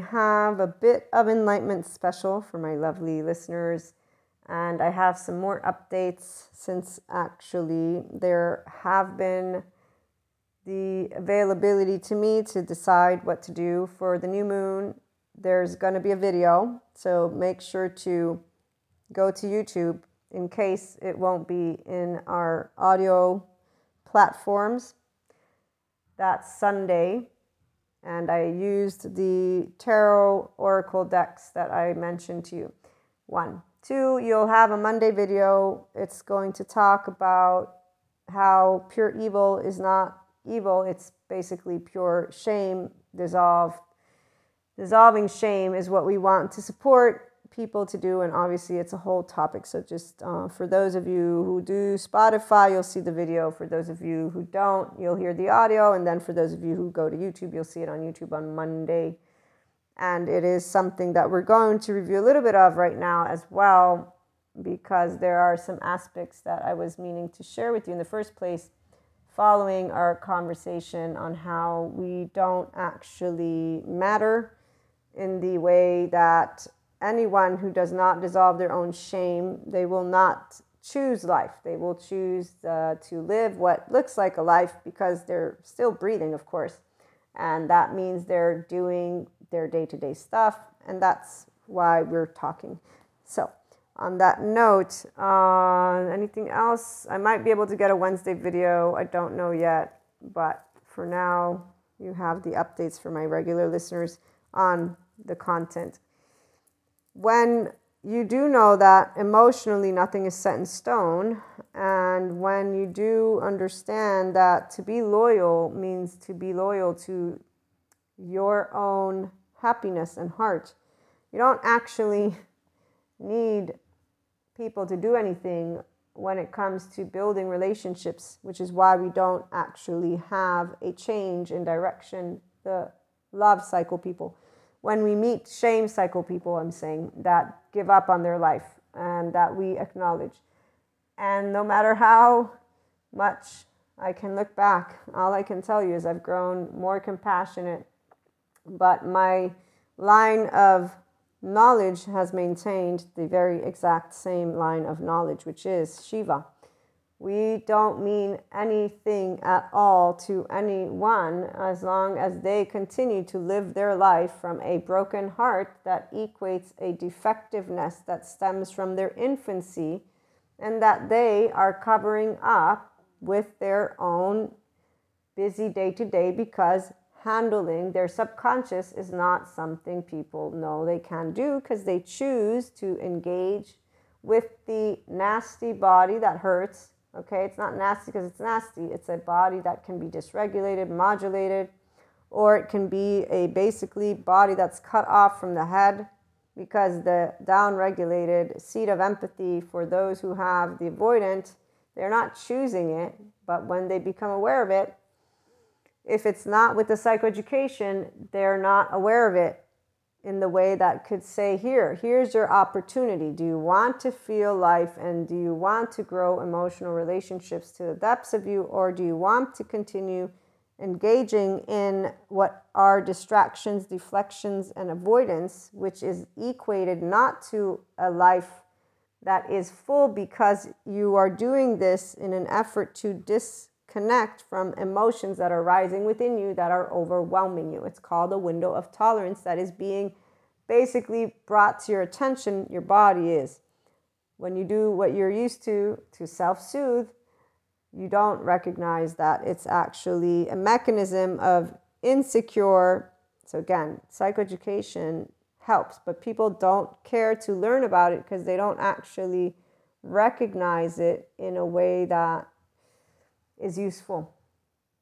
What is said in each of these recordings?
Have a bit of enlightenment special for my lovely listeners, and I have some more updates since actually there have been the availability to me to decide what to do for the new moon. There's going to be a video, so make sure to go to YouTube in case it won't be in our audio platforms. That's Sunday, and I used the tarot oracle decks that I mentioned to you. One. Two, you'll have a Monday video. It's going to talk about how pure evil is not evil, it's basically pure shame dissolved. Dissolving shame is what we want to support people to do, and obviously it's a whole topic. So, just uh, for those of you who do Spotify, you'll see the video. For those of you who don't, you'll hear the audio. And then for those of you who go to YouTube, you'll see it on YouTube on Monday. And it is something that we're going to review a little bit of right now as well, because there are some aspects that I was meaning to share with you in the first place following our conversation on how we don't actually matter in the way that anyone who does not dissolve their own shame, they will not choose life. They will choose uh, to live what looks like a life because they're still breathing, of course. And that means they're doing their day to day stuff. And that's why we're talking. So, on that note, uh, anything else? I might be able to get a Wednesday video. I don't know yet. But for now, you have the updates for my regular listeners on the content when you do know that emotionally nothing is set in stone, and when you do understand that to be loyal means to be loyal to your own happiness and heart, you don't actually need people to do anything when it comes to building relationships, which is why we don't actually have a change in direction, the love cycle people when we meet shame cycle people, I'm saying, that give up on their life and that we acknowledge. And no matter how much I can look back, all I can tell you is I've grown more compassionate, but my line of knowledge has maintained the very exact same line of knowledge, which is Shiva we don't mean anything at all to anyone as long as they continue to live their life from a broken heart that equates a defectiveness that stems from their infancy and that they are covering up with their own busy day to day because handling their subconscious is not something people know they can do because they choose to engage with the nasty body that hurts Okay, it's not nasty because it's nasty. It's a body that can be dysregulated, modulated, or it can be a basically body that's cut off from the head because the down-regulated seat of empathy for those who have the avoidant, they're not choosing it, but when they become aware of it, if it's not with the psychoeducation, they're not aware of it in the way that could say, Here, here's your opportunity. Do you want to feel life and do you want to grow emotional relationships to the depths of you, or do you want to continue engaging in what are distractions, deflections, and avoidance, which is equated not to a life that is full because you are doing this in an effort to dis connect from emotions that are rising within you that are overwhelming you. It's called a window of tolerance that is being basically brought to your attention, your body is. When you do what you're used to to self soothe, you don't recognize that it's actually a mechanism of insecure. So, again, psychoeducation helps, but people don't care to learn about it because they don't actually recognize it in a way that is useful.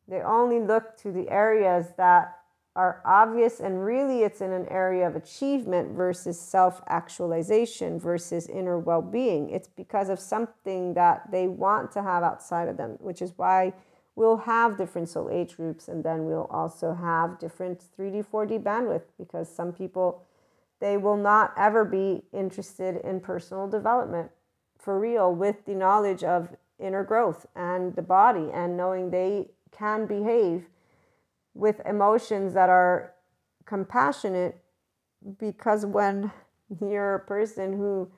They only look to the areas that are obvious, and really it's in an area of achievement versus self actualization versus inner well being. It's because of something that they want to have outside of them, which is why we'll have different soul age groups, and then we'll also have different 3D, 4D bandwidth because some people they will not ever be interested in personal development for real with the knowledge of inner growth and the body and knowing they can behave with emotions that are compassionate because when you're a person who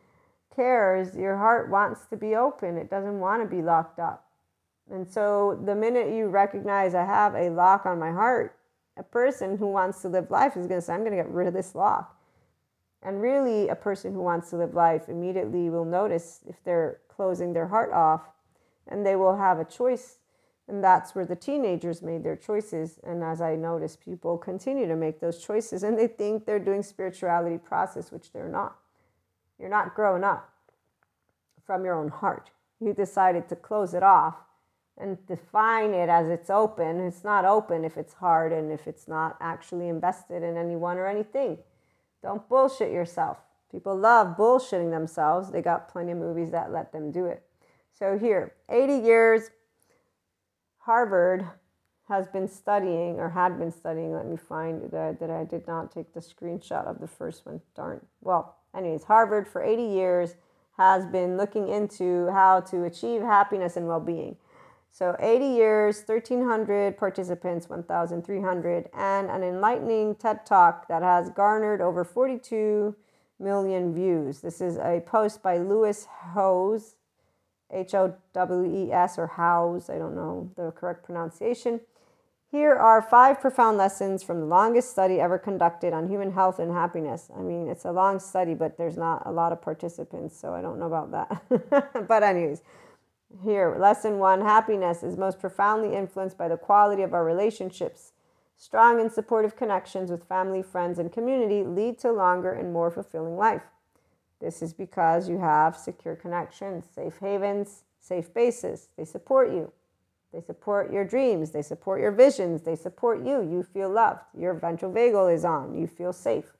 cares, your heart wants to be open, it doesn't want to be locked up. And so the minute you recognize I have a lock on my heart, a person who wants to live life is going to say, I'm going to get rid of this lock. And really, a person who wants to live life immediately will notice if they're closing their heart off and they will have a choice. And that's where the teenagers made their choices. And as I notice, people continue to make those choices and they think they're doing spirituality process, which they're not. You're not growing up from your own heart. You decided to close it off and define it as it's open. It's not open if it's hard and if it's not actually invested in anyone or anything. Don't bullshit yourself. People love bullshitting themselves. They got plenty of movies that let them do it. So, here, 80 years, Harvard has been studying or had been studying. Let me find that, that I did not take the screenshot of the first one. Darn. Well, anyways, Harvard for 80 years has been looking into how to achieve happiness and well being. So 80 years, 1,300 participants, 1,300, and an enlightening TED Talk that has garnered over 42 million views. This is a post by Lewis Howes, H O W E S, or Howes, I don't know the correct pronunciation. Here are five profound lessons from the longest study ever conducted on human health and happiness. I mean, it's a long study, but there's not a lot of participants, so I don't know about that. but, anyways, here, lesson one happiness is most profoundly influenced by the quality of our relationships. Strong and supportive connections with family, friends, and community lead to longer and more fulfilling life. This is because you have secure connections, safe havens, safe bases. They support you. They support your dreams. They support your visions. They support you. You feel loved. Your ventral vagal is on. You feel safe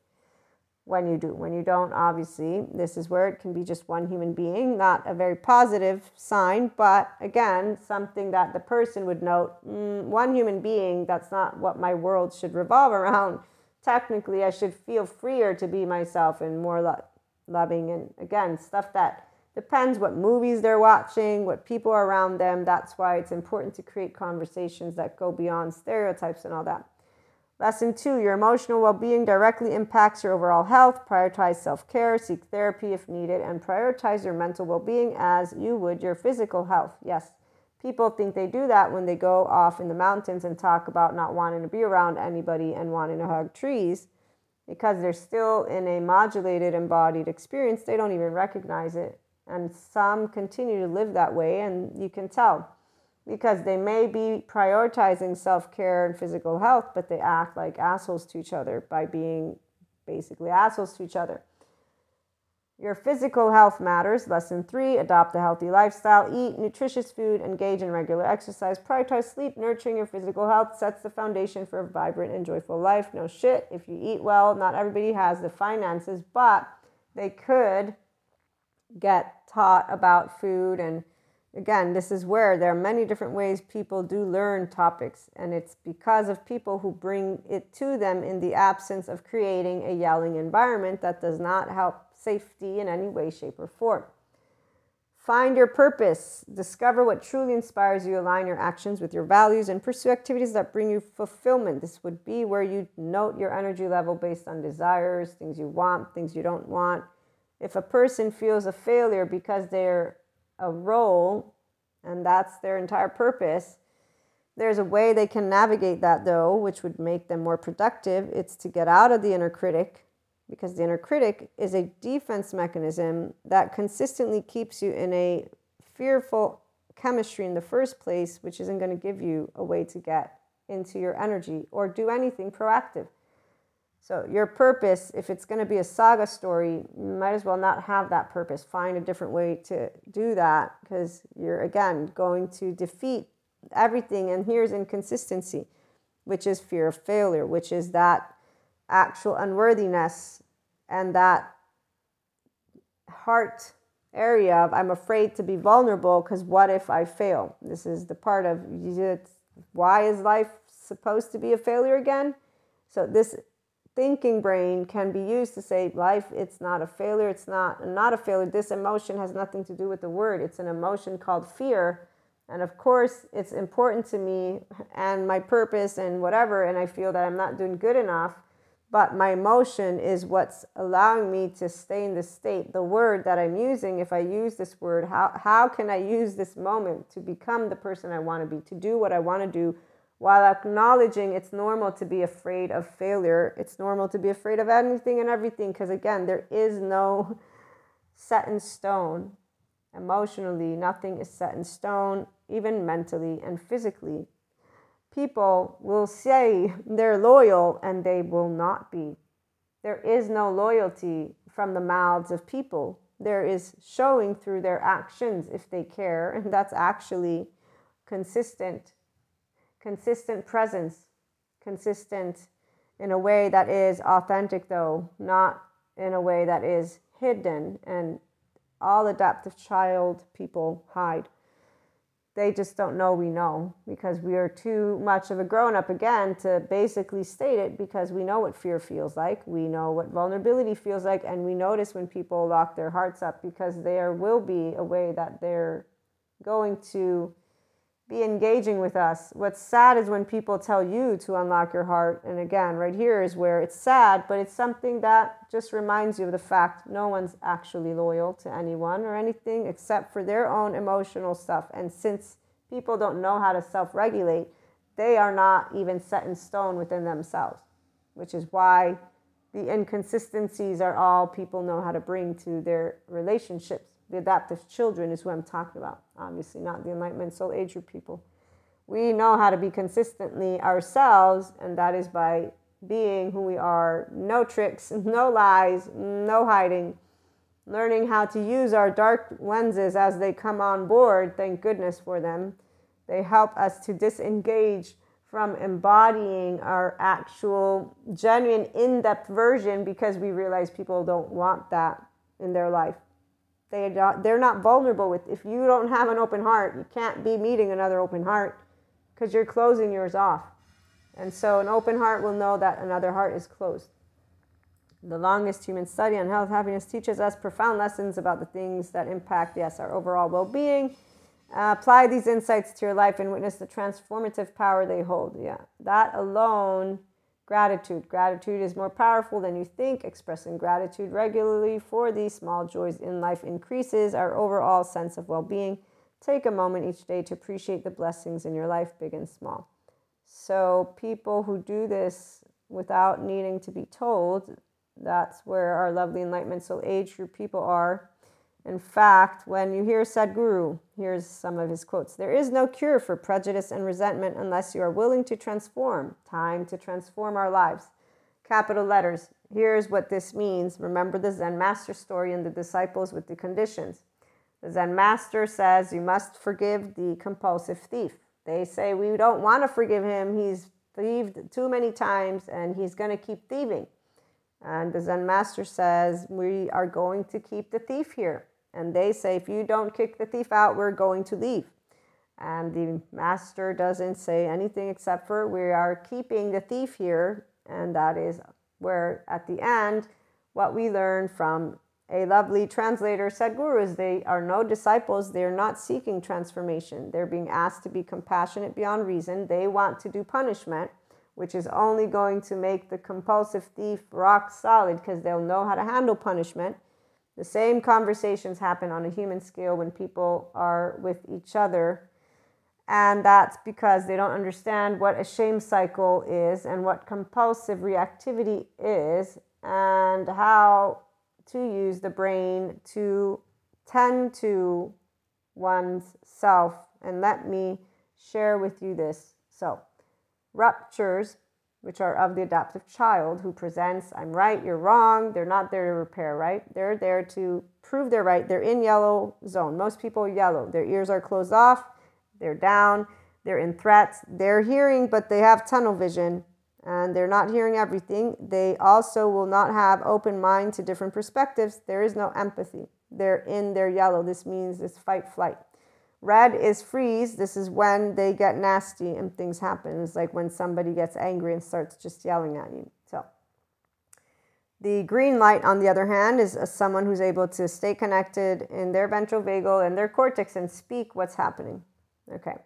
when you do. When you don't, obviously, this is where it can be just one human being, not a very positive sign, but again, something that the person would note mm, one human being, that's not what my world should revolve around. Technically, I should feel freer to be myself and more lo- loving. And again, stuff that depends what movies they're watching, what people are around them. That's why it's important to create conversations that go beyond stereotypes and all that. Lesson two your emotional well being directly impacts your overall health. Prioritize self care, seek therapy if needed, and prioritize your mental well being as you would your physical health. Yes, people think they do that when they go off in the mountains and talk about not wanting to be around anybody and wanting to hug trees because they're still in a modulated embodied experience. They don't even recognize it. And some continue to live that way, and you can tell because they may be prioritizing self care and physical health, but they act like assholes to each other by being basically assholes to each other. Your physical health matters. Lesson three adopt a healthy lifestyle, eat nutritious food, engage in regular exercise, prioritize sleep. Nurturing your physical health sets the foundation for a vibrant and joyful life. No shit. If you eat well, not everybody has the finances, but they could get taught about food and again, this is where there are many different ways people do learn topics, and it's because of people who bring it to them in the absence of creating a yelling environment that does not help safety in any way, shape, or form. Find your purpose. Discover what truly inspires you. Align your actions with your values and pursue activities that bring you fulfillment. This would be where you note your energy level based on desires, things you want, things you don't want. If a person feels a failure because they're a role and that's their entire purpose. There's a way they can navigate that though, which would make them more productive. It's to get out of the inner critic because the inner critic is a defense mechanism that consistently keeps you in a fearful chemistry in the first place, which isn't going to give you a way to get into your energy or do anything proactive. So, your purpose, if it's going to be a saga story, might as well not have that purpose. Find a different way to do that because you're, again, going to defeat everything. And here's inconsistency, which is fear of failure, which is that actual unworthiness and that heart area of I'm afraid to be vulnerable because what if I fail? This is the part of why is life supposed to be a failure again? So, this thinking brain can be used to say life it's not a failure it's not not a failure this emotion has nothing to do with the word it's an emotion called fear and of course it's important to me and my purpose and whatever and i feel that i'm not doing good enough but my emotion is what's allowing me to stay in this state. The word that I'm using, if I use this word, how, how can I use this moment to become the person I want to be, to do what I want to do, while acknowledging it's normal to be afraid of failure. It's normal to be afraid of anything and everything, because again, there is no set in stone. Emotionally, nothing is set in stone, even mentally and physically people will say they're loyal and they will not be. There is no loyalty from the mouths of people. There is showing through their actions if they care, and that's actually consistent, consistent presence, consistent in a way that is authentic, though, not in a way that is hidden. And all adaptive child people hide they just don't know we know because we are too much of a grown up again to basically state it because we know what fear feels like. We know what vulnerability feels like. And we notice when people lock their hearts up because there will be a way that they're going to be engaging with us. What's sad is when people tell you to unlock your heart. And again, right here is where it's sad, but it's something that just reminds you of the fact no one's actually loyal to anyone or anything except for their own emotional stuff. And since people don't know how to self regulate, they are not even set in stone within themselves, which is why the inconsistencies are all people know how to bring to their relationships the adaptive children is who I'm talking about, obviously, not the enlightenment soul age group people. We know how to be consistently ourselves, and that is by being who we are no tricks, no lies, no hiding, learning how to use our dark lenses as they come on board. Thank goodness for them. They help us to disengage from embodying our actual, genuine, in depth version because we realize people don't want that in their life. They they're not vulnerable with. If you don't have an open heart, you can't be meeting another open heart because you're closing yours off. And so an open heart will know that another heart is closed. The longest human study on health happiness teaches us profound lessons about the things that impact, yes, our overall well being. Uh, apply these insights to your life and witness the transformative power they hold. Yeah, that alone Gratitude. Gratitude is more powerful than you think. Expressing gratitude regularly for these small joys in life increases our overall sense of well being. Take a moment each day to appreciate the blessings in your life, big and small. So, people who do this without needing to be told, that's where our lovely enlightenment soul age group people are. In fact, when you hear Sadhguru, here's some of his quotes There is no cure for prejudice and resentment unless you are willing to transform. Time to transform our lives. Capital letters. Here's what this means. Remember the Zen master story and the disciples with the conditions. The Zen master says you must forgive the compulsive thief. They say we don't want to forgive him. He's thieved too many times and he's going to keep thieving. And the Zen master says we are going to keep the thief here. And they say, if you don't kick the thief out, we're going to leave. And the master doesn't say anything except for we are keeping the thief here. And that is where, at the end, what we learn from a lovely translator said gurus they are no disciples they're not seeking transformation they're being asked to be compassionate beyond reason they want to do punishment which is only going to make the compulsive thief rock solid because they'll know how to handle punishment the same conversations happen on a human scale when people are with each other. And that's because they don't understand what a shame cycle is and what compulsive reactivity is and how to use the brain to tend to one's self. And let me share with you this. So, ruptures which are of the adaptive child who presents, I'm right, you're wrong. They're not there to repair, right? They're there to prove they're right. They're in yellow zone. Most people are yellow. Their ears are closed off, they're down, they're in threats. They're hearing, but they have tunnel vision and they're not hearing everything. They also will not have open mind to different perspectives. There is no empathy. They're in their yellow. This means it's fight flight. Red is freeze. This is when they get nasty and things happen. It's like when somebody gets angry and starts just yelling at you. So, the green light, on the other hand, is someone who's able to stay connected in their ventral vagal and their cortex and speak what's happening. Okay.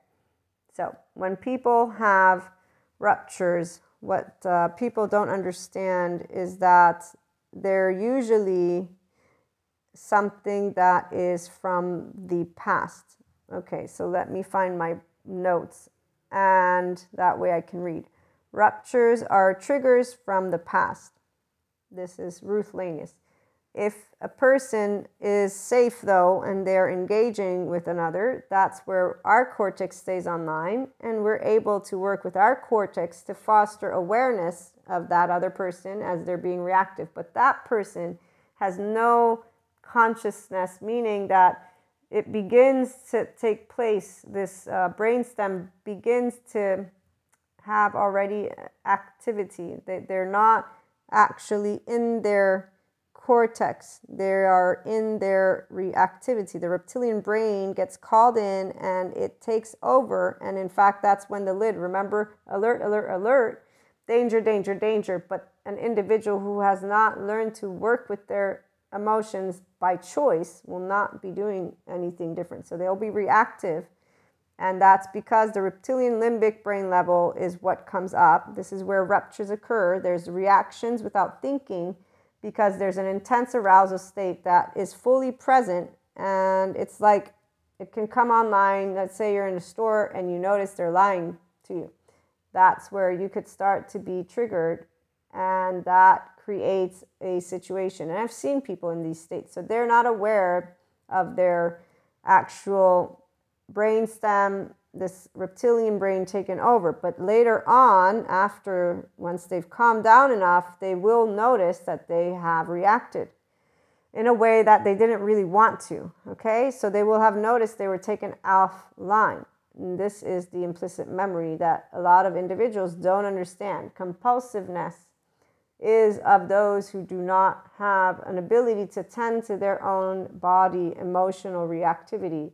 So, when people have ruptures, what uh, people don't understand is that they're usually something that is from the past. Okay, so let me find my notes and that way I can read. Ruptures are triggers from the past. This is Ruth Lanius. If a person is safe though and they're engaging with another, that's where our cortex stays online and we're able to work with our cortex to foster awareness of that other person as they're being reactive. But that person has no consciousness, meaning that it begins to take place, this uh, brainstem begins to have already activity. They, they're not actually in their cortex. They are in their reactivity. The reptilian brain gets called in and it takes over. And in fact, that's when the lid, remember, alert, alert, alert, danger, danger, danger. But an individual who has not learned to work with their emotions by choice will not be doing anything different. So they'll be reactive. And that's because the reptilian limbic brain level is what comes up. This is where ruptures occur. There's reactions without thinking because there's an intense arousal state that is fully present and it's like it can come online let's say you're in a store and you notice they're lying to you that's where you could start to be triggered and that creates a situation and i've seen people in these states so they're not aware of their actual brainstem this reptilian brain taken over. But later on, after once they've calmed down enough, they will notice that they have reacted in a way that they didn't really want to. Okay, so they will have noticed they were taken offline. And this is the implicit memory that a lot of individuals don't understand. Compulsiveness is of those who do not have an ability to tend to their own body emotional reactivity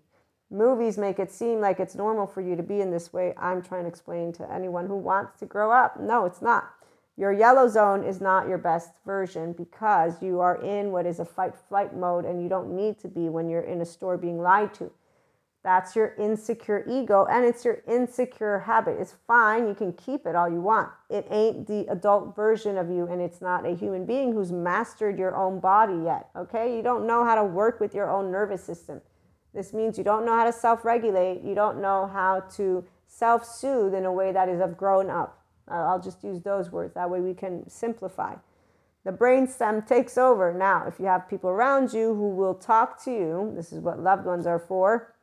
movies make it seem like it's normal for you to be in this way. I'm trying to explain to anyone who wants to grow up. No, it's not. Your yellow zone is not your best version because you are in what is a fight flight mode and you don't need to be when you're in a store being lied to. That's your insecure ego and it's your insecure habit. It's fine. You can keep it all you want. It ain't the adult version of you and it's not a human being who's mastered your own body yet. Okay? You don't know how to work with your own nervous system. This means you don't know how to self regulate, you don't know how to self soothe in a way that is of grown up. I'll just use those words. That way we can simplify. The brainstem takes over. Now, if you have people around you who will talk to you, this is what loved ones are for.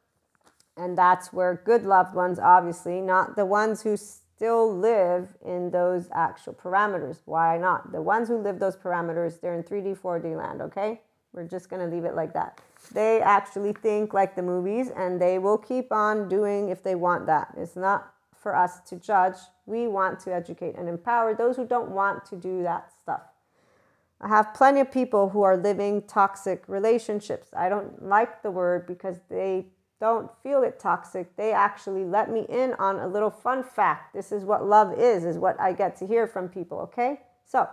And that's where good loved ones, obviously, not the ones who still live in those actual parameters. Why not? The ones who live those parameters, they're in 3D, 4D land, okay? We're just going to leave it like that. They actually think like the movies and they will keep on doing if they want that. It's not for us to judge. We want to educate and empower those who don't want to do that stuff. I have plenty of people who are living toxic relationships. I don't like the word because they don't feel it toxic. They actually let me in on a little fun fact. This is what love is, is what I get to hear from people, okay? So,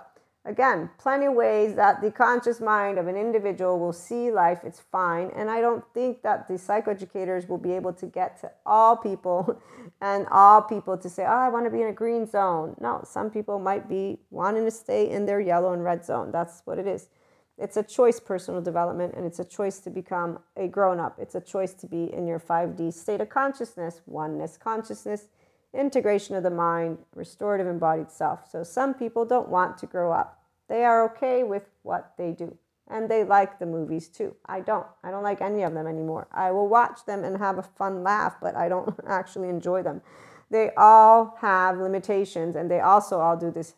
Again, plenty of ways that the conscious mind of an individual will see life, it's fine. And I don't think that the psychoeducators will be able to get to all people and all people to say, oh, I want to be in a green zone. No, some people might be wanting to stay in their yellow and red zone. That's what it is. It's a choice, personal development, and it's a choice to become a grown up. It's a choice to be in your 5D state of consciousness, oneness consciousness integration of the mind, restorative embodied self. So some people don't want to grow up. They are okay with what they do. And they like the movies too. I don't. I don't like any of them anymore. I will watch them and have a fun laugh, but I don't actually enjoy them. They all have limitations and they also all do this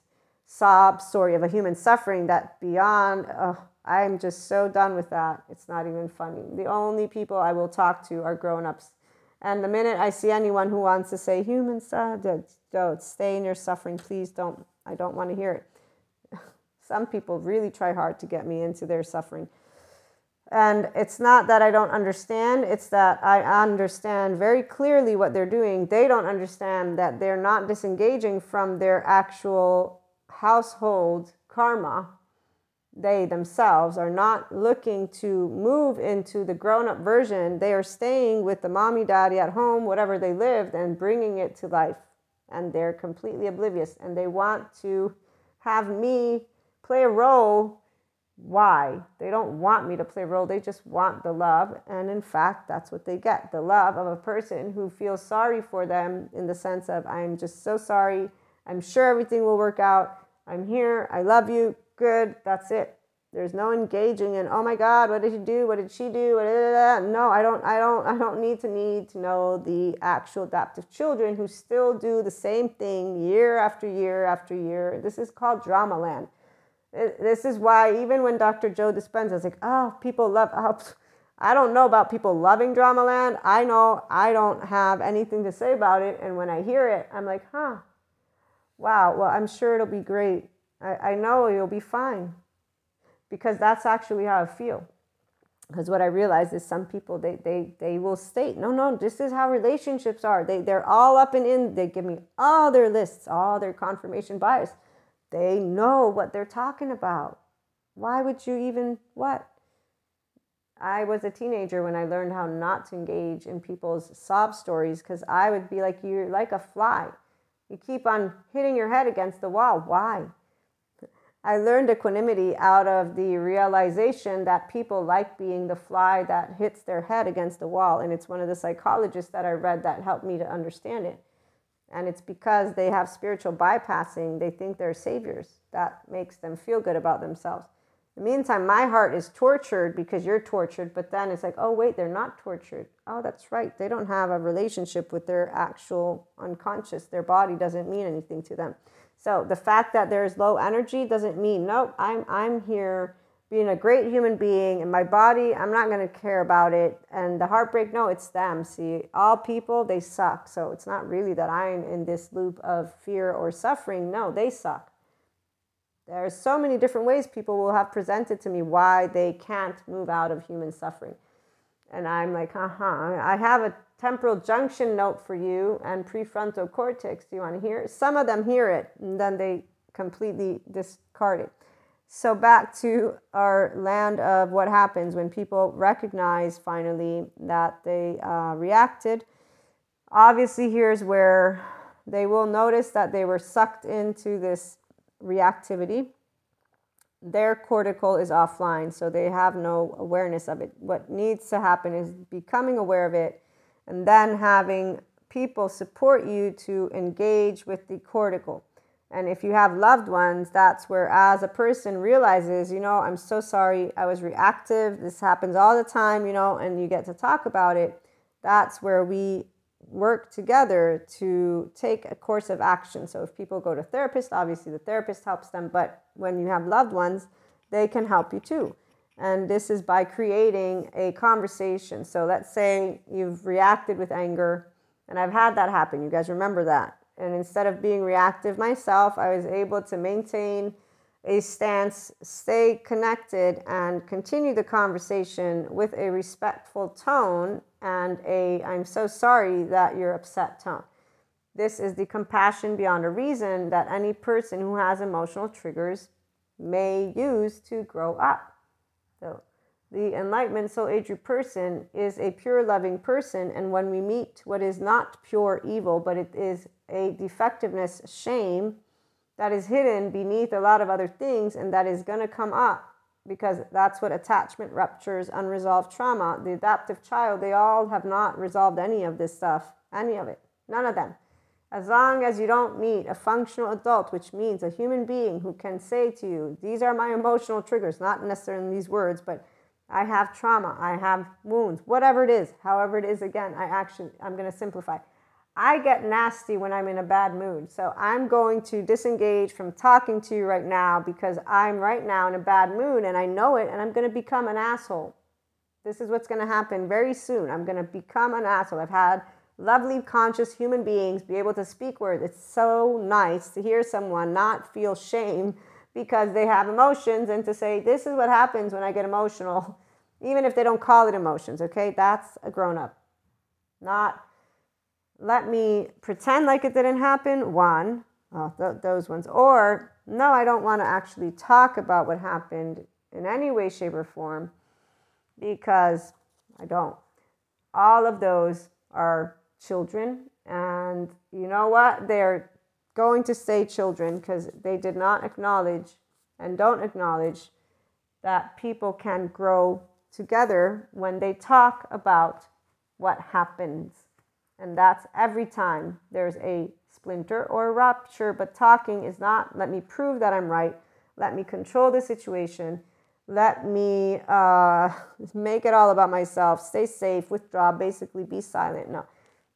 sob story of a human suffering that beyond, oh, I'm just so done with that. It's not even funny. The only people I will talk to are grown ups and the minute I see anyone who wants to say human stuff, don't stay in your suffering, please don't. I don't want to hear it. Some people really try hard to get me into their suffering. And it's not that I don't understand, it's that I understand very clearly what they're doing. They don't understand that they're not disengaging from their actual household karma they themselves are not looking to move into the grown up version. They are staying with the mommy, daddy at home, whatever they lived, and bringing it to life. And they're completely oblivious and they want to have me play a role. Why? They don't want me to play a role. They just want the love and in fact that's what they get the love of a person who feels sorry for them in the sense of i'm just so sorry. I'm sure everything will work out i'm here. I love you. Good. That's it. There's no engaging in oh my god what did he do? What did she do? No i don't i don't i don't need to need to know the actual adaptive children who still do the same thing year after year after year. This is called drama land. This is why even when Dr. Joe Dispenza is like, oh, people love, oh, I don't know about people loving Dramaland. I know I don't have anything to say about it. And when I hear it, I'm like, huh, wow, well, I'm sure it'll be great. I, I know you'll be fine because that's actually how I feel. Because what I realize is some people they they they will state, no, no, this is how relationships are. They they're all up and in. They give me all their lists, all their confirmation bias. They know what they're talking about. Why would you even what? I was a teenager when I learned how not to engage in people's sob stories because I would be like, You're like a fly. You keep on hitting your head against the wall. Why? I learned equanimity out of the realization that people like being the fly that hits their head against the wall. And it's one of the psychologists that I read that helped me to understand it. And it's because they have spiritual bypassing, they think they're saviors. That makes them feel good about themselves. The meantime, my heart is tortured because you're tortured, but then it's like, oh, wait, they're not tortured. Oh, that's right. They don't have a relationship with their actual unconscious. Their body doesn't mean anything to them. So the fact that there's low energy doesn't mean, nope, I'm, I'm here being a great human being and my body i'm not going to care about it and the heartbreak no it's them see all people they suck so it's not really that i'm in this loop of fear or suffering no they suck there's so many different ways people will have presented to me why they can't move out of human suffering. And i'm like uh-huh i have a temporal junction note for you and prefrontal cortex. Do you want to hear? Some of them hear it and then they completely discard it. So, back to our land of what happens when people recognize finally that they uh, reacted. Obviously, here's where they will notice that they were sucked into this reactivity. Their cortical is offline, so they have no awareness of it. What needs to happen is becoming aware of it and then having people support you to engage with the cortical. And if you have loved ones, that's where, as a person realizes, you know, I'm so sorry, I was reactive, this happens all the time, you know, and you get to talk about it, that's where we work together to take a course of action. So if people go to therapist, obviously the therapist helps them, but when you have loved ones, they can help you too. And this is by creating a conversation. So let's say you've reacted with anger, and I've had that happen. You guys remember that and instead of being reactive myself, I was able to maintain a stance, stay connected, and continue the conversation with a respectful tone and a I'm so sorry that you're upset tone. This is the compassion beyond a reason that any person who has emotional triggers may use to grow up. So, the enlightenment soul age person is a pure loving person, and when we meet what is not pure evil, but it is a defectiveness, shame that is hidden beneath a lot of other things and that is going to come up because that's what attachment ruptures, unresolved trauma, the adaptive child, they all have not resolved any of this stuff, any of it, none of them. As long as you don't meet a functional adult, which means a human being who can say to you, These are my emotional triggers, not necessarily in these words, but I have trauma, I have wounds, whatever it is, however it is, again, I actually, I'm going to simplify. I get nasty when I'm in a bad mood. So I'm going to disengage from talking to you right now because I'm right now in a bad mood and I know it and I'm going to become an asshole. This is what's going to happen very soon. I'm going to become an asshole. I've had lovely, conscious human beings be able to speak words. It's so nice to hear someone not feel shame because they have emotions and to say, this is what happens when I get emotional, even if they don't call it emotions, okay? That's a grown up. Not let me pretend like it didn't happen. One, oh, th- those ones. Or, no, I don't want to actually talk about what happened in any way, shape, or form because I don't. All of those are children And you know what? They're going to stay children because they did not acknowledge and don't acknowledge that people can grow together when they talk about what happens. And that's every time there's a splinter or a rupture, but talking is not let me prove that I'm right, let me control the situation, let me uh, make it all about myself, stay safe, withdraw, basically be silent. No,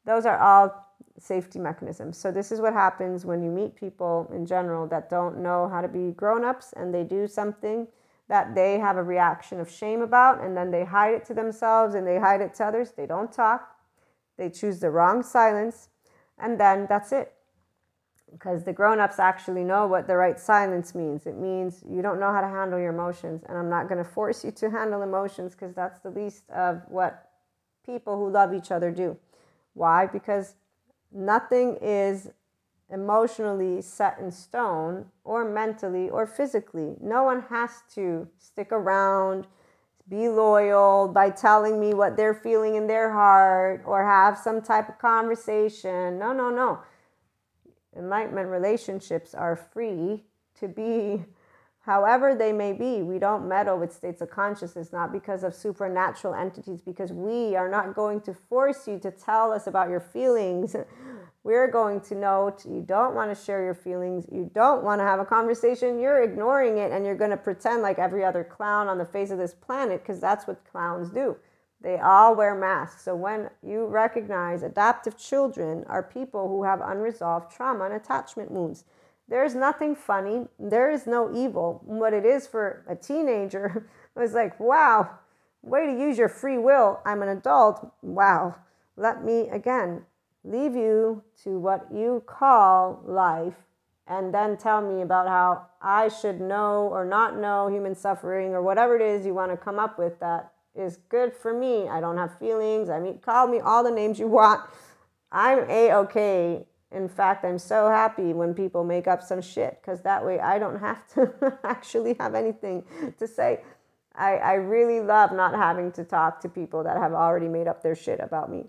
those are all safety mechanisms. So, this is what happens when you meet people in general that don't know how to be grown ups and they do something that they have a reaction of shame about and then they hide it to themselves and they hide it to others. They don't talk, they choose the wrong silence, and then that's it. Because the grown ups actually know what the right silence means. It means you don't know how to handle your emotions, and I'm not going to force you to handle emotions because that's the least of what people who love each other do. Why? Because nothing is emotionally set in stone or mentally or physically. No one has to stick around, be loyal by telling me what they're feeling in their heart or have some type of conversation. No, no, no. Enlightenment relationships are free to be however they may be. We don't meddle with states of consciousness, not because of supernatural entities, because we are not going to force you to tell us about your feelings. We're going to note you don't want to share your feelings, you don't want to have a conversation, you're ignoring it, and you're going to pretend like every other clown on the face of this planet, because that's what clowns do. They all wear masks. So when you recognize adaptive children are people who have unresolved trauma and attachment wounds, there's nothing funny. There is no evil. What it is for a teenager was like, wow, way to use your free will. I'm an adult. Wow. Let me again leave you to what you call life and then tell me about how I should know or not know human suffering or whatever it is you want to come up with that is good for me. I don't have feelings. I mean, call me all the names you want. I'm a okay in fact, I'm so happy when people make up some shit because that way I don't have to actually have anything to say. I, I really love not having to talk to people that have already made up their shit about me.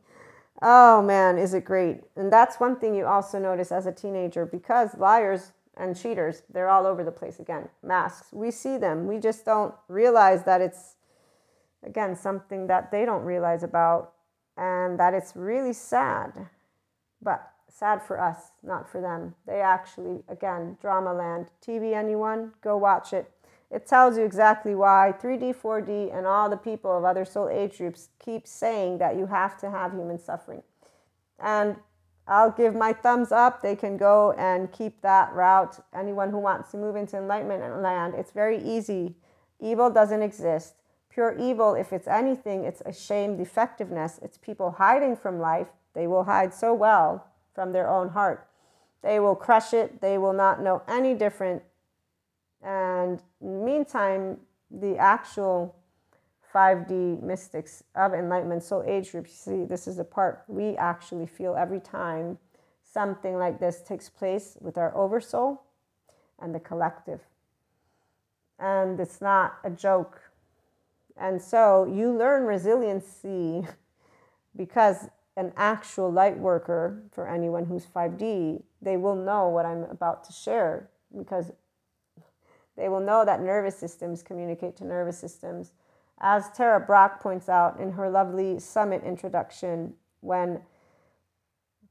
Oh man, is it great? And that's one thing you also notice as a teenager because liars and cheaters, they're all over the place again. Masks, we see them. We just don't realize that it's, again, something that they don't realize about and that it's really sad. But Sad for us, not for them. They actually, again, Drama Land. TV, anyone? Go watch it. It tells you exactly why 3D, 4D, and all the people of other soul age groups keep saying that you have to have human suffering. And I'll give my thumbs up. They can go and keep that route. Anyone who wants to move into enlightenment land, it's very easy. Evil doesn't exist. Pure evil, if it's anything, it's a shame, defectiveness. It's people hiding from life. They will hide so well from their own heart. They will crush it. They will not know any different. And meantime, the actual 5D mystics of enlightenment soul age group, you see, this is the part we actually feel every time something like this takes place with our oversoul and the collective. And it's not a joke. And so you learn resiliency because an actual light worker for anyone who's 5D, they will know what I'm about to share because they will know that nervous systems communicate to nervous systems. As Tara Brach points out in her lovely summit introduction, when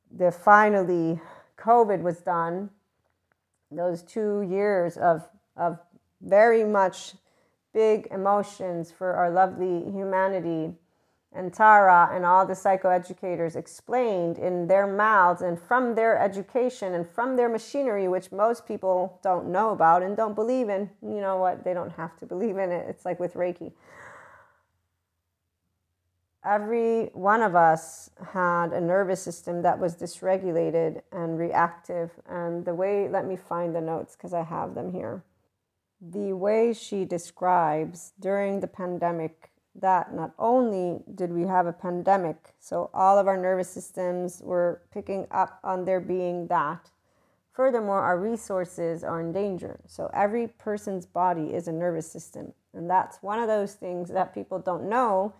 the finally COVID was done, those two years of, of very much big emotions for our lovely humanity and Tara and all the psychoeducators explained in their mouths and from their education and from their machinery, which most people don't know about and don't believe in. You know what? They don't have to believe in it. It's like with Reiki. Every one of us had a nervous system that was dysregulated and reactive. And the way, let me find the notes because I have them here. The way she describes during the pandemic that not only did we have a pandemic, so all of our nervous systems were picking up on there being that. Furthermore, our resources are in danger. So every person's body is a nervous system. And that's one of those things that people don't know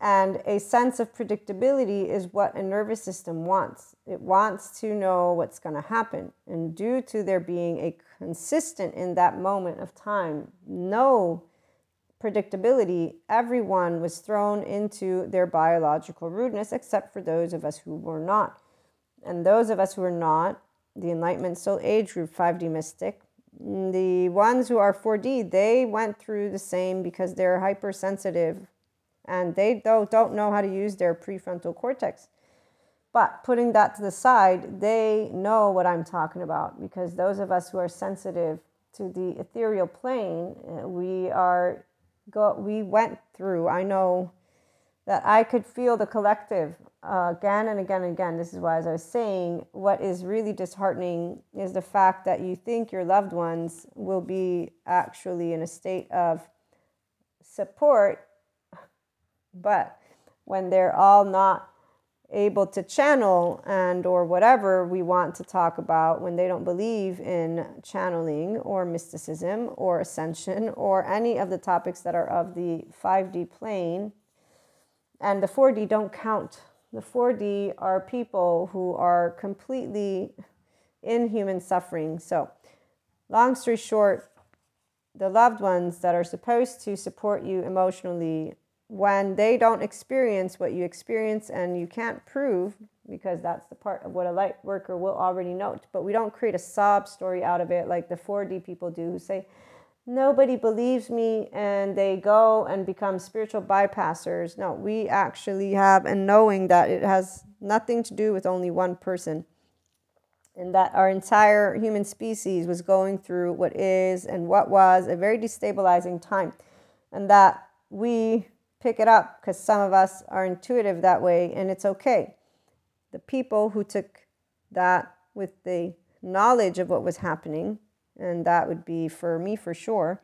And a sense of predictability is what a nervous system wants. It wants to know what's going to happen. And due to there being a consistent in that moment of time, no predictability, everyone was thrown into their biological rudeness, except for those of us who were not. And those of us who are not, the Enlightenment Soul Age group 5D Mystic, the ones who are 4D, they went through the same because they're hypersensitive and they don't, don't know how to use their prefrontal cortex. But putting that to the side, they know what I'm talking about because those of us who are sensitive to the ethereal plane, uh, we are go we went through. I know that I could feel the collective uh, again and again and again. This is why, as I was saying, what is really disheartening is the fact that you think your loved ones will be actually in a state of support but when they're all not able to channel and or whatever we want to talk about when they don't believe in channeling or mysticism or ascension or any of the topics that are of the 5D plane and the 4D don't count. The 4D are people who are completely in human suffering. So, long story short, the loved ones that are supposed to support you emotionally when they don't experience what you experience and you can't prove because that's the part of what a light worker will already note but we don't create a sob story out of it like the 4d people do who say nobody believes me and they go and become spiritual bypassers. No we actually have and knowing that it has nothing to do with only one person and that our entire human species was going through what is and what was a very destabilizing time and that we pick it up because some of us are intuitive that way and it's okay. The people who took that with the knowledge of what was happening, and that would be for me for sure,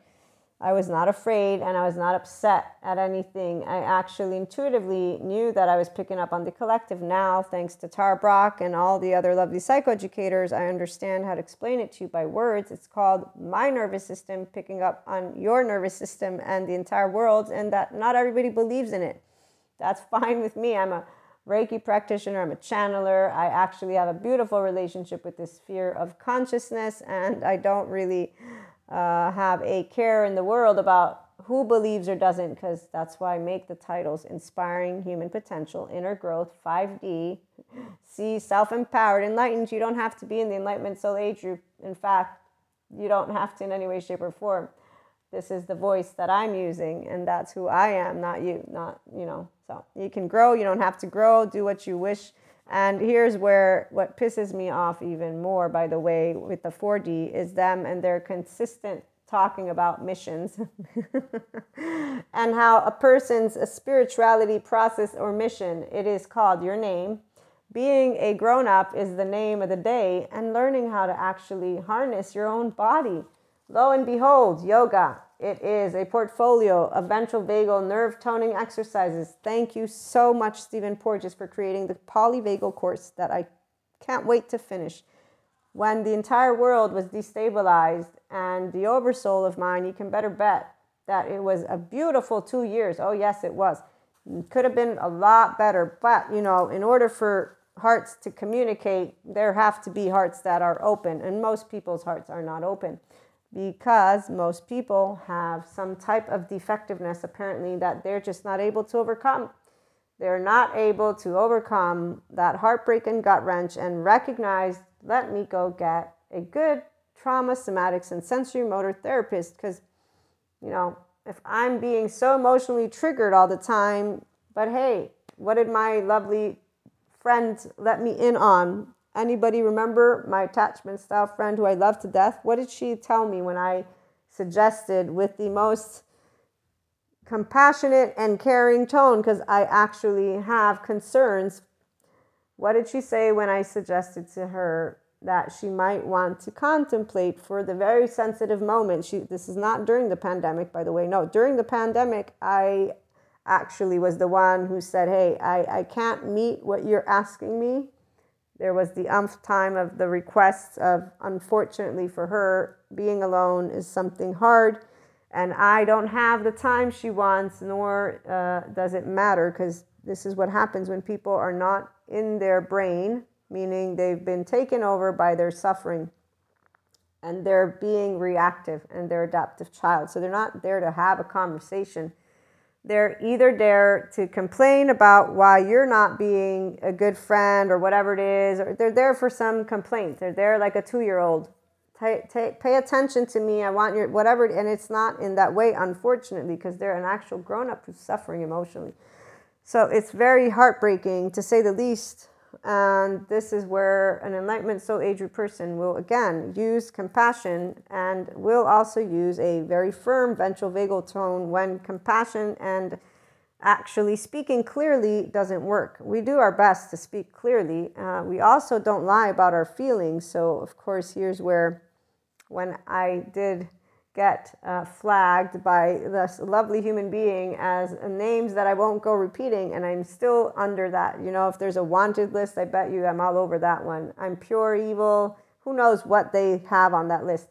I was not afraid and I was not upset at anything. I actually intuitively knew that I was picking up on the collective. Now, thanks to Tara Brach and all the other lovely psychoeducators, I understand how to explain it to you by words. It's called my nervous system picking up on your nervous system and the entire world, and that not everybody believes in it. That's fine with me. I'm a Reiki practitioner, I'm a channeler. I actually have a beautiful relationship with this sphere of consciousness, and I don't really uh, have a care in the world about who believes or doesn't, because that's why I make the titles Inspiring Human Potential, Inner Growth, 5D, See, Self Empowered, Enlightened. You don't have to be in the Enlightenment Soul Age group. In fact, you don't have to in any way, shape, or form. This is the voice that I'm using, and that's who I am, not you, not, you know. So you can grow, you don't have to grow, do what you wish and here's where what pisses me off even more, by the way, with the 4D is them and their consistent talking about missions and how a person's spirituality process or mission, it is called your name. Being a grown up is the name of the day, and learning how to actually harness your own body. Lo and behold, yoga, it is a portfolio of ventral vagal nerve toning exercises. Thank you so much, Stephen Porges, for creating the polyvagal course that I can't wait to finish. When the entire world was destabilized and the oversoul of mine, you can better bet that it was a beautiful two years. Oh, yes, it was. It could have been a lot better. But, you know, in order for hearts to communicate, there have to be hearts that are open, and most people's hearts are not open because most people have some type of defectiveness apparently that they're just not able to overcome. They're not able to overcome that heartbreak and gut wrench and recognize, let me go get a good trauma, somatics, and sensory motor therapist. Because, you know, if I'm being so emotionally triggered all the time, but hey, what did my lovely friend let me in on Anybody remember my attachment style friend who I love to death? What did she tell me when I suggested with the most compassionate and caring tone because I actually have concerns. What did she say when I suggested to her that she might want to contemplate for the very sensitive moment? She this is not during the pandemic, by the way. No, during the pandemic, I actually was the one who said, Hey, I, I can't meet what you're asking me there was the umph time of the requests of, unfortunately for her, being alone is something hard. and I don't have the time she wants, nor uh, does it matter, because this is what happens when people are not in their brain, meaning they've been taken over by their suffering and they're being reactive and they're adaptive child. So they're not there to have a conversation. They're either there to complain about why you're not being a good friend or whatever it is, or they're there for some complaint. They're there like a two year old. Pay attention to me. I want your whatever. And it's not in that way, unfortunately, because they're an actual grown up who's suffering emotionally. So it's very heartbreaking to say the least and this is where an enlightenment soul aged person will again use compassion and will also use a very firm ventral vagal tone when compassion and actually speaking clearly doesn't work. We do our best to speak clearly. Uh, we also don't lie about our feelings. So, of course, here's where when I did get uh, flagged by this lovely human being as names that I won't go repeating, and I'm still under that. You know, if there's a wanted list, I bet you I'm all over that one. I'm pure evil. Who knows what they have on that list?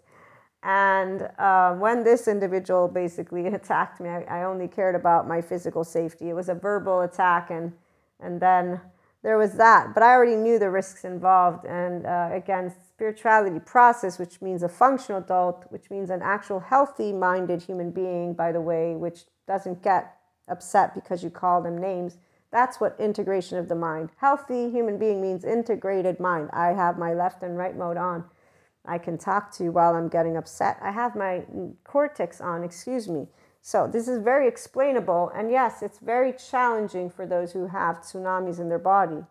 And uh, when this individual basically attacked me, I, I only cared about my physical safety. It was a verbal attack, and and then there was that. But I already knew the risks involved, and uh, again, spirituality process, which means a functional adult, which means an actual healthy minded human being, by the way, which doesn't get upset because you call them names. That's what integration of the mind. Healthy human being means integrated mind. I have my left and right mode on. I can talk to you while I'm getting upset. I have my cortex on, excuse me. So this is very explainable. And yes, it's very challenging for those who have tsunamis in their body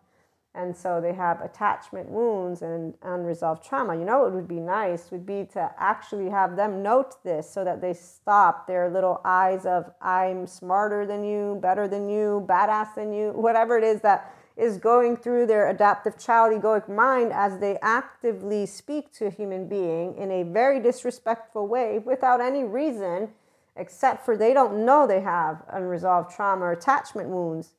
and so they have attachment wounds and unresolved trauma. You know, it would be nice would be to actually have them note this so that they stop their little eyes of I'm smarter than you, better than you, badass than you, whatever it is that is going through their adaptive child egoic mind as they actively speak to a human being in a very disrespectful way without any reason except for they don't know they have unresolved trauma or attachment wounds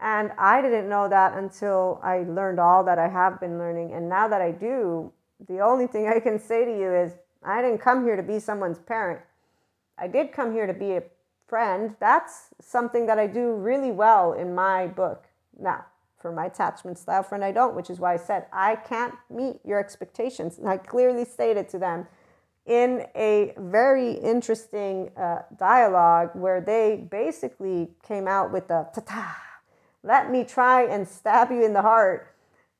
and I didn't know that until I learned all that I have been learning. And now that I do, the only thing I can say to you is I didn't come here to be someone's parent. I did come here to be a friend. That's something that I do really well in my book. Now, for my attachment style friend, I don't, which is why I said I can't meet your expectations. And I clearly stated to them in a very interesting uh, dialogue where they basically came out with the ta ta let me try and stab you in the heart.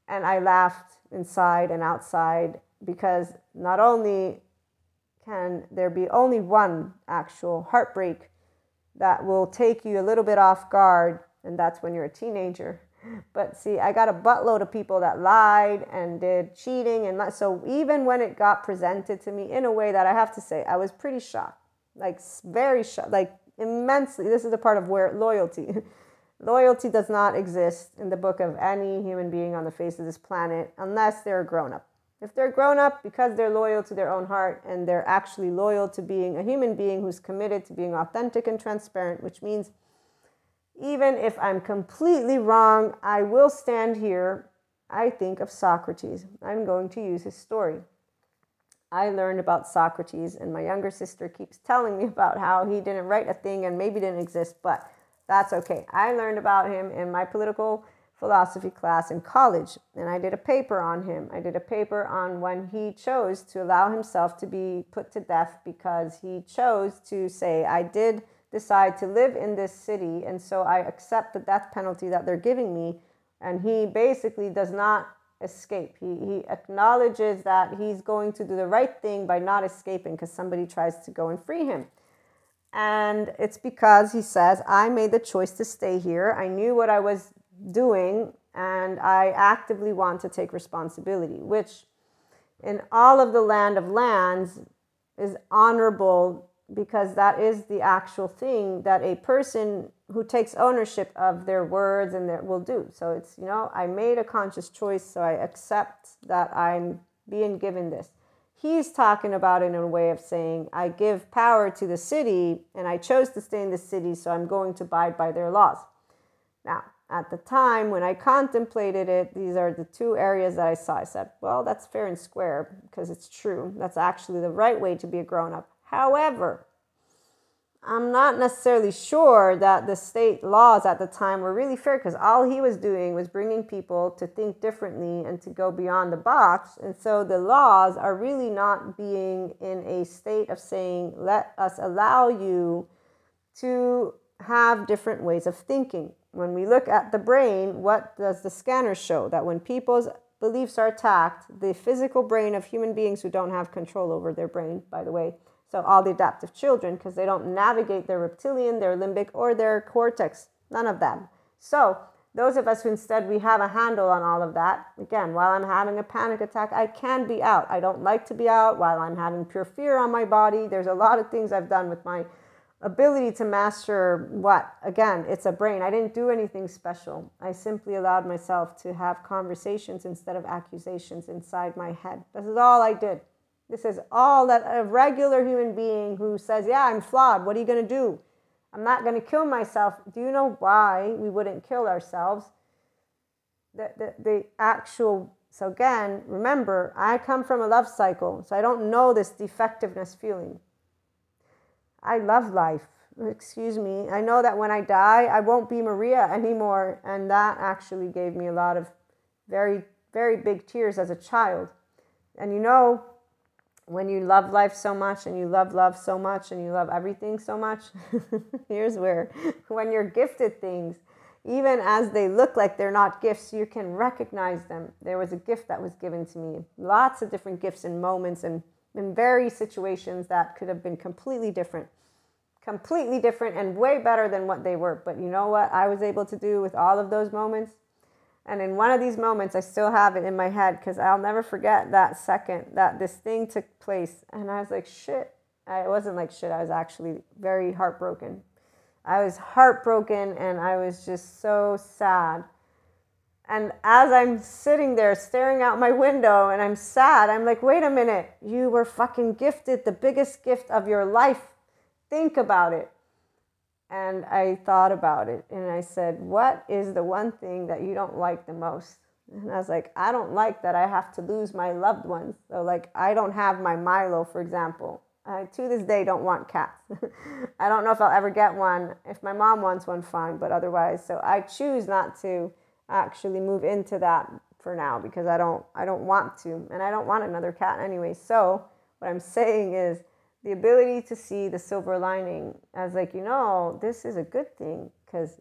And I laughed inside and outside because not only can there be only one actual heartbreak that will take you a little bit off guard, and that's when you're a teenager. But see, I got a buttload of people that lied and did cheating, and so even when it got presented to me in a way that I have to say, I was pretty shocked, like very shocked, like immensely. This is a part of where loyalty. Loyalty does not exist in the book of any human being on the face of this planet unless they're grown up. If they're grown up because they're loyal to their own heart and they're actually loyal to being a human being who's committed to being authentic and transparent, which means even if I'm completely wrong, I will stand here. I think of Socrates. I'm going to use his story. I learned about Socrates, and my younger sister keeps telling me about how he didn't write a thing and maybe didn't exist, but that's okay. I learned about him in my political philosophy class in college, and I did a paper on him. I did a paper on when he chose to allow himself to be put to death because he chose to say, I did decide to live in this city, and so I accept the death penalty that they're giving me. And he basically does not escape. He, he acknowledges that he's going to do the right thing by not escaping because somebody tries to go and free him. And it's because he says, I made the choice to stay here. I knew what I was doing, and I actively want to take responsibility, which in all of the land of lands is honorable because that is the actual thing that a person who takes ownership of their words and their will do. So it's, you know, I made a conscious choice, so I accept that I'm being given this he's talking about it in a way of saying, I give power to the city and I chose to stay in the city, so I'm going to abide by their laws. Now, at the time when I contemplated it, these are the two areas that I saw. I said, well, that's fair and square because it's true. That's actually the right way to be a grown up. However, I'm not necessarily sure that the state laws at the time were really fair because all he was doing was bringing people to think differently and to go beyond the box. And so the laws are really not being in a state of saying, let us allow you to have different ways of thinking. When we look at the brain, what does the scanner show? That when people's beliefs are attacked, the physical brain of human beings who don't have control over their brain, by the way, so all the adaptive children, because they don't navigate their reptilian, their limbic, or their cortex, none of them. So those of us who instead we have a handle on all of that, again, while I'm having a panic attack, I can be out. I don't like to be out while I'm having pure fear on my body. There's a lot of things I've done with my ability to master what? Again, it's a brain. I didn't do anything special. I simply allowed myself to have conversations instead of accusations inside my head. This is all I did. This is all that a regular human being who says, Yeah, I'm flawed. What are you going to do? I'm not going to kill myself. Do you know why we wouldn't kill ourselves? The, the, the actual, so again, remember, I come from a love cycle, so I don't know this defectiveness feeling. I love life. Excuse me. I know that when I die, I won't be Maria anymore. And that actually gave me a lot of very, very big tears as a child. And you know, when you love life so much and you love love so much and you love everything so much, here's where when you're gifted things, even as they look like they're not gifts, you can recognize them. There was a gift that was given to me, lots of different gifts and moments and in very situations that could have been completely different, completely different and way better than what they were. But you know what I was able to do with all of those moments? And in one of these moments, I still have it in my head because I'll never forget that second that this thing took place. And I was like, shit. I wasn't like shit. I was actually very heartbroken. I was heartbroken and I was just so sad. And as I'm sitting there staring out my window and I'm sad, I'm like, wait a minute. You were fucking gifted the biggest gift of your life. Think about it. And I thought about it and I said, What is the one thing that you don't like the most? And I was like, I don't like that I have to lose my loved ones. So, like, I don't have my Milo, for example. I, to this day, don't want cats. I don't know if I'll ever get one. If my mom wants one, fine, but otherwise, so I choose not to actually move into that for now because I don't, I don't want to, and I don't want another cat anyway. So, what I'm saying is, the ability to see the silver lining as like you know this is a good thing because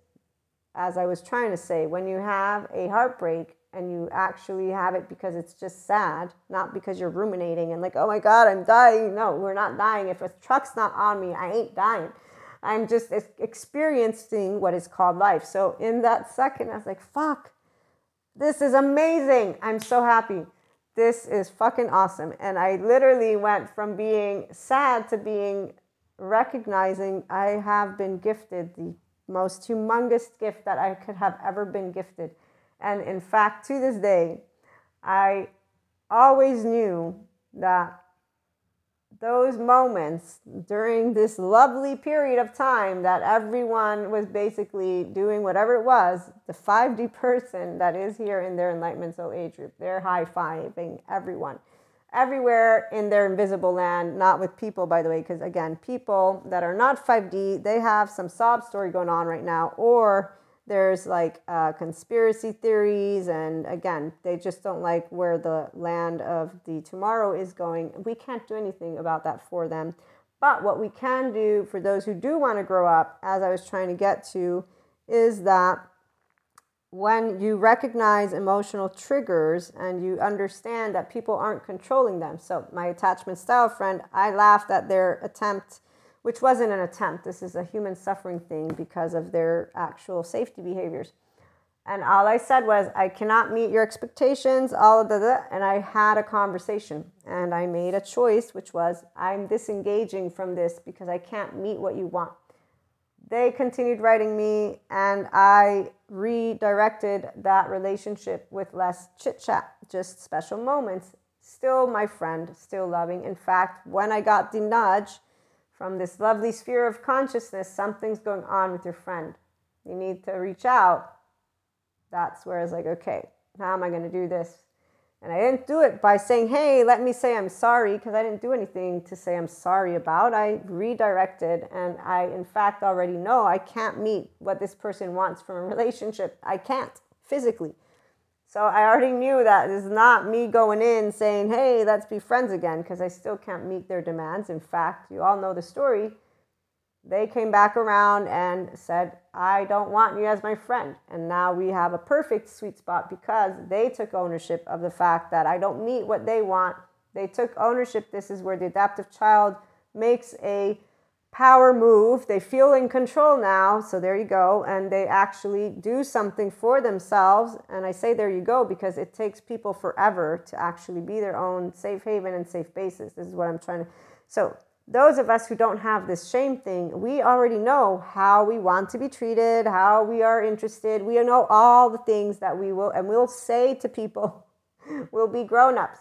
as i was trying to say when you have a heartbreak and you actually have it because it's just sad not because you're ruminating and like oh my god i'm dying. No we're not dying. If a truck's not on me i ain't dying. I'm just experiencing what is called life. So in that second i was like fuck this is amazing. I'm so happy this is fucking awesome. And I literally went from being sad to being recognizing I have been gifted the most humongous gift that I could have ever been gifted. And in fact, to this day, I always knew that those moments during this lovely period of time that everyone was basically doing whatever it was, the 5D person that is here in their Enlightenment Soul Age group, they're high fiving everyone. Everywhere in their invisible land, not with people, by the way, because again, people that are not 5D, they have some sob story going on right now, or there's like uh, conspiracy theories, and again, they just don't like where the land of the tomorrow is going. We can't do anything about that for them. But what we can do for those who do want to grow up, as I was trying to get to, is that when you recognize emotional triggers and you understand that people aren't controlling them. So, my attachment style friend, I laughed at their attempt which wasn't an attempt. This is a human suffering thing because of their actual safety behaviors. And all I said was, I cannot meet your expectations, all of. And I had a conversation and I made a choice, which was, I'm disengaging from this because I can't meet what you want. They continued writing me and I redirected that relationship with less chit chat, just special moments. Still my friend, still loving. In fact, when I got the nudge, from this lovely sphere of consciousness, something's going on with your friend. You need to reach out. That's where it's like, okay, how am I going to do this? And I didn't do it by saying, hey, let me say I'm sorry, because I didn't do anything to say I'm sorry about. I redirected, and I, in fact, already know I can't meet what this person wants from a relationship. I can't physically. So I already knew that it's not me going in saying, hey, let's be friends again, because I still can't meet their demands. In fact, you all know the story they came back around and said, I don't want you as my friend. And now we have a perfect sweet spot because they took ownership of the fact that I don't meet what they want. They took ownership. This is where the adaptive child makes a power move. They feel in control now. So there you go. And they actually do something for themselves. And I say there you go because it takes people forever to actually be their own safe haven and safe basis. This is what I'm trying to. So those of us who don't have this shame thing, we already know how we want to be treated, how we are interested. We know all the things that we will, and we'll say to people, we'll be grown ups.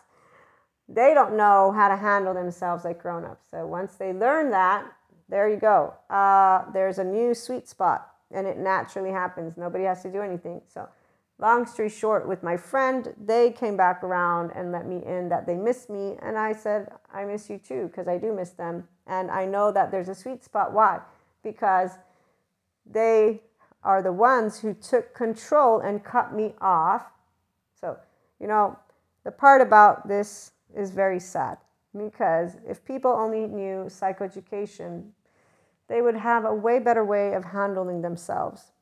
They don't know how to handle themselves like grown ups. So once they learn that, there you go. Uh, there's a new sweet spot, and it naturally happens. Nobody has to do anything. So long story short, with my friend, they came back around and let me in that they missed me. And I said, I miss you too, because I do miss them. And I know that there's a sweet spot. Why? Because they are the ones who took control and cut me off. So, you know, the part about this is very sad because if people only knew psychoeducation, they would have a way better way of handling themselves.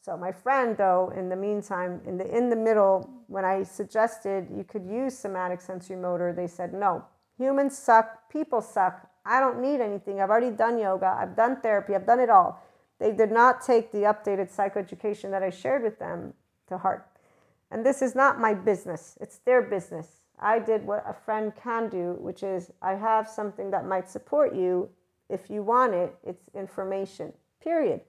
So my friend, though, in the meantime, in the in the middle, when I suggested you could use somatic sensory motor, they said no. Humans suck. People suck. I don't need anything. I've already done yoga. I've done therapy. I've done it all. They did not take the updated psychoeducation that I shared with them to heart. And this is not my business. It's their business. I did what a friend can do, which is I have something that might support you. If you want it, it's information. Period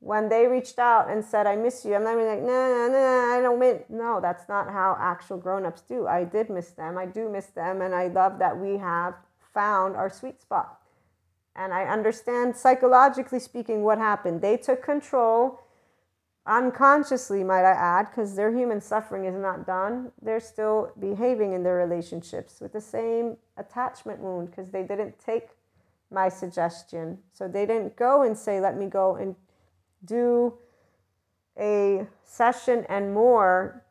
when they reached out and said, I miss you, I'm not even like, no, no, no, I don't miss. No, that's not how actual grown ups do. I did miss them. I do miss them. And I love that we have found our sweet spot. And I understand psychologically speaking what happened. They took control unconsciously, might I add, because their human suffering is not done. They're still behaving in their relationships with the same attachment wound because they didn't take my suggestion. So they didn't go and say, let me go and do a session and more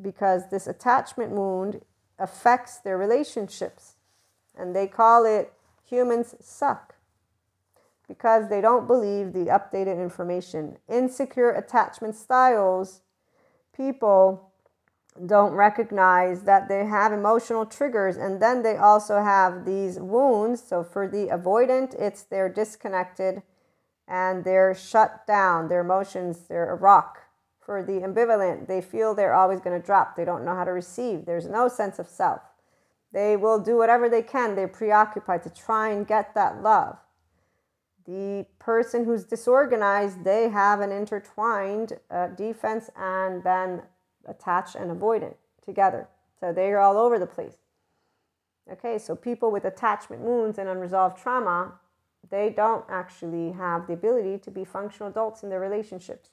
because this attachment wound affects their relationships. And they call it humans suck because they don't believe the updated information. Insecure attachment styles, people don't recognize that they have emotional triggers and then they also have these wounds. So for the avoidant, it's they're disconnected and they're shut down. Their emotions, they're a rock. For the ambivalent, they feel they're always going to drop. They don't know how to receive. There's no sense of self. They will do whatever they can. They're preoccupied to try and get that love. The person who's disorganized, they have an intertwined uh, defense and then attached and avoidant together. So they're all over the place. Okay, so people with attachment wounds and unresolved trauma they don't actually have the ability to be functional adults in their relationships.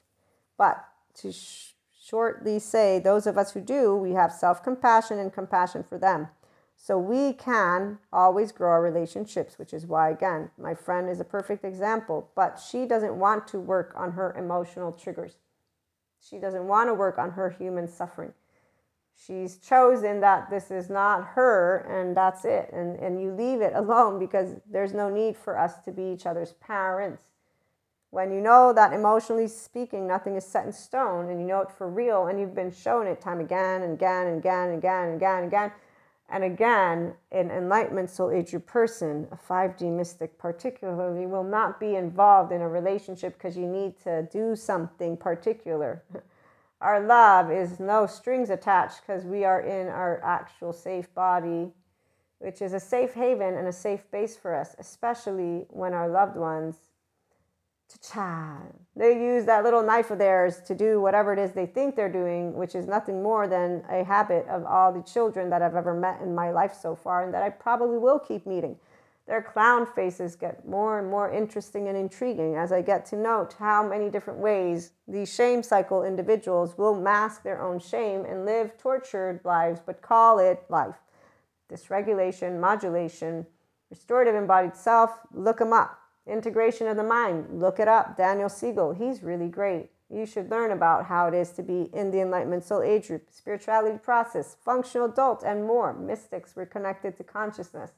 But to sh- shortly say, those of us who do, we have self compassion and compassion for them. So we can always grow our relationships, which is why, again, my friend is a perfect example, but she doesn't want to work on her emotional triggers. She doesn't want to work on her human suffering. She's chosen that this is not her and that's it. And, and you leave it alone because there's no need for us to be each other's parents. When you know that emotionally speaking nothing is set in stone and you know it for real and you've been shown it time again and again and again and again and again and again and again an enlightenment soul age person. A 5d mystic particularly will not be involved in a relationship because you need to do something particular. Our love is no strings attached because we are in our actual safe body, which is a safe haven and a safe base for us, especially when our loved ones they use that little knife of theirs to do whatever it is they think they're doing, which is nothing more than a habit of all the children that I've ever met in my life so far and that I probably will keep meeting. their clown faces get more and more interesting and intriguing as I get to note how many different ways these shame cycle individuals will mask their own shame and live tortured lives, but call it life. Dysregulation, modulation, restorative embodied self, look them up. Integration of the mind, look it up. Daniel Siegel, he's really great. You should learn about how it is to be in the Enlightenment Soul Age group, spirituality process, functional adult, and more. Mystics, we're connected to consciousness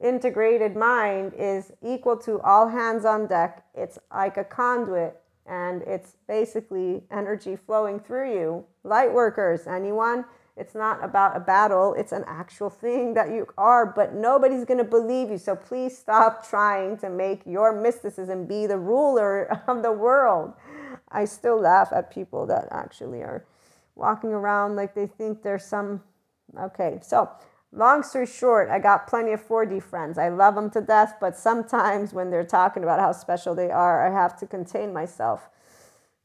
integrated mind is equal to all hands on deck. It's like a conduit and it's basically energy flowing through you. Light workers, anyone? It's not about a battle, it's an actual thing that you are, but nobody's going to believe you. So please stop trying to make your mysticism be the ruler of the world. I still laugh at people that actually are walking around like they think there's some. Okay, so long story short, I got plenty of 4D friends. I love them to death, but sometimes when they're talking about how special they are, I have to contain myself.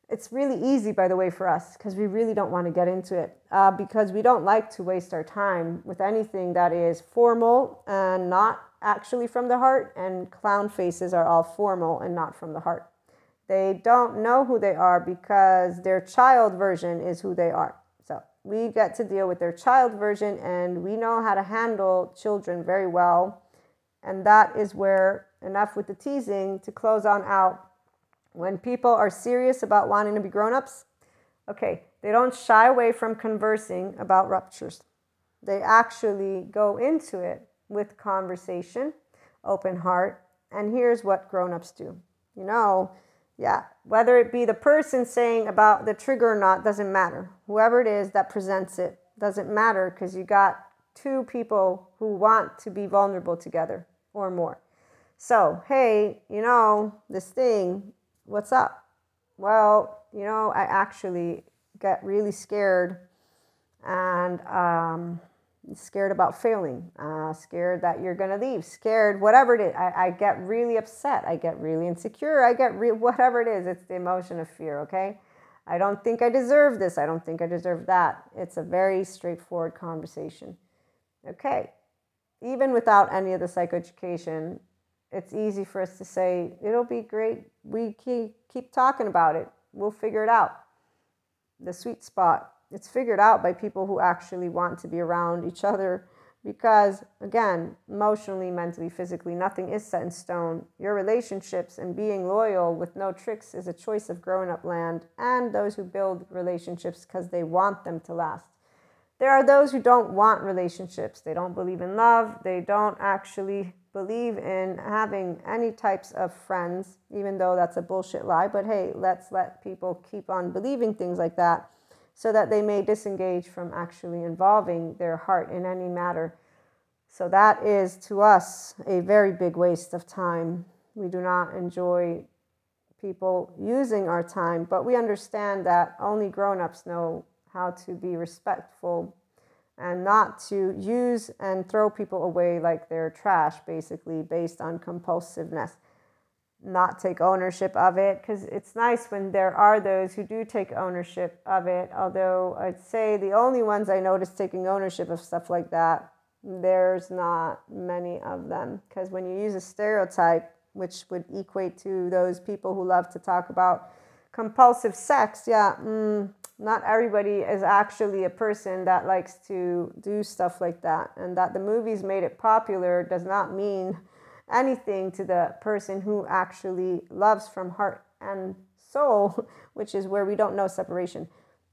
It's really easy, by the way, for us because we really don't want to get into it uh, because we don't like to waste our time with anything that is formal and not actually from the heart. And clown faces are all formal and not from the heart. They don't know who they are because their child version is who they are So we get to deal with their child version and we know how to handle children very well. And that is where, enough with the teasing, to close on out. When people are serious about wanting to be grown ups, okay, they don't shy away from conversing about ruptures. They actually go into it with conversation, open heart. And here's what grown ups do. You know, yeah, whether it be the person saying about the trigger or not doesn't matter. Whoever it is that presents it doesn't matter because you got two people who want to be vulnerable together or more. So, hey, you know, this thing, what's up? Well, you know, I actually get really scared and um, scared about failing, uh, scared that you're going to leave, scared, whatever it is. I, I get really upset. I get really insecure. I get re- whatever it is. It's the emotion of fear, okay? I don't think I deserve this. I don't think I deserve that. It's a very straightforward conversation. Okay. Even without any of the psychoeducation, it's easy for us to say, it'll be great. We keep, keep talking about it. We'll figure it out. The sweet spot it's figured out by people who actually want to be around each other because again emotionally mentally physically nothing is set in stone your relationships and being loyal with no tricks is a choice of growing up land and those who build relationships because they want them to last there are those who don't want relationships they don't believe in love they don't actually believe in having any types of friends even though that's a bullshit lie but hey let's let people keep on believing things like that so that they may disengage from actually involving their heart in any matter. So, that is to us a very big waste of time. We do not enjoy people using our time, but we understand that only grown ups know how to be respectful and not to use and throw people away like they're trash, basically, based on compulsiveness not take ownership of it because it's nice when there are those who do take ownership of it. Although I'd say the only ones I notice taking ownership of stuff like that, there's not many of them. Because when you use a stereotype, which would equate to those people who love to talk about compulsive sex, yeah, mm, not everybody is actually a person that likes to do stuff like that. And that the movies made it popular does not mean anything to the person who actually loves from heart and soul, which is where we don't know separation.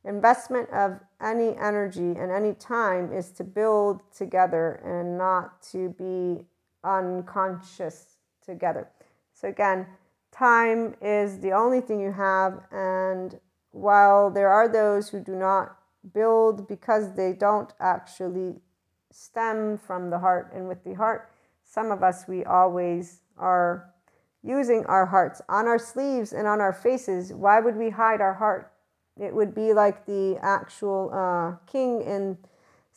Investment of any energy and any time is to build together and not to be unconscious together. So, again, time is the only thing you have. And while there are those who do not build because they don't actually stem from the heart and with the heart, some of us, we always are using our hearts on our sleeves and on our faces. Why would we hide our heart? It would be like the actual uh, king in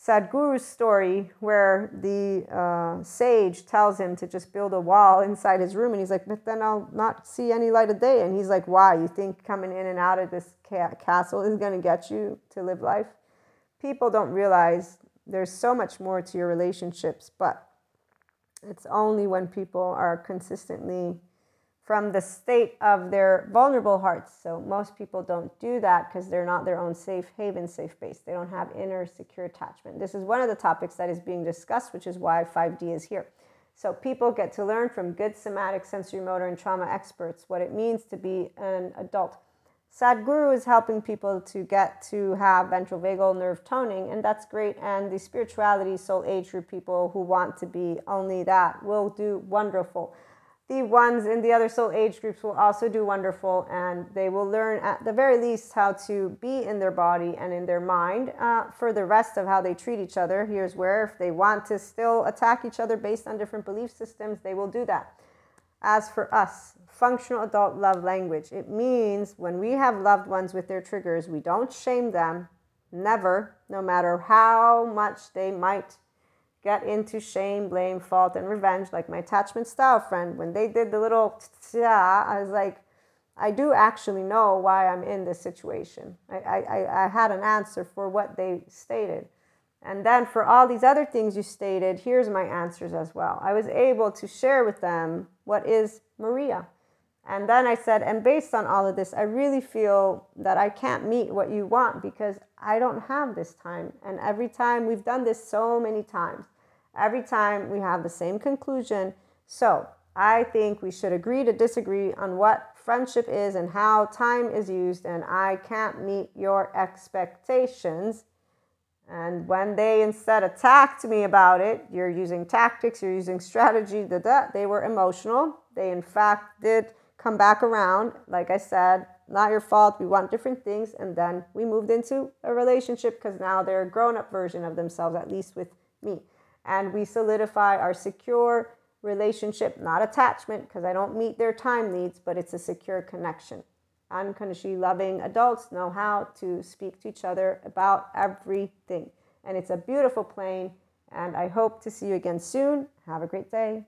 Sadhguru's story, where the uh, sage tells him to just build a wall inside his room, and he's like, "But then I'll not see any light of day." And he's like, "Why? You think coming in and out of this ca- castle is going to get you to live life?" People don't realize there's so much more to your relationships, but It's only when people are consistently from the state of their vulnerable hearts. So most people don't do that because they're not their own safe haven, safe base. They don't have inner secure attachment. This is one of the topics that is being discussed, which is why 5D is here. So people get to learn from good somatic, sensory motor, and trauma experts what it means to be an adult. Sadhguru is helping people to get to have ventral vagal nerve toning, and that's great. And the spirituality soul age group people who want to be only that will do wonderful the ones in the other soul age groups will also do wonderful and they will learn at the very least how to be in their body and in their mind uh, for the rest of how they treat each other. Here's where if they want to still attack each other based on different belief systems they will do that. As for us functional adult love language it means when we have loved ones with their triggers we don't shame them never no matter how much they might get into shame, blame, fault, and revenge, like my attachment style friend. When they did the little I was like, I do actually know why I'm in this situation. I, I, I had an answer for what they stated. And then for all these other things you stated, here's my answers as well. I was able to share with them what is Maria. And then I said, and based on all of this, I really feel that I can't meet what you want because I don't have this time. And every time we've done this so many times, Every time we have the same conclusion. So I think we should agree to disagree on what friendship is and how time is used, and I can't meet your expectations. And when they instead attacked me about it, you're using tactics, you're using strategy, da, da, they were emotional. They, in fact, did come back around. Like I said, not your fault. We want different things. And then we moved into a relationship because now they're a grown up version of themselves, at least with me and we solidify our secure relationship, not attachment, because I don't meet their time needs, but it's a secure connection. Unconditionally loving adults know how to speak to each other about everything. And it's a beautiful plane. And I hope to see you again soon. Have a great day.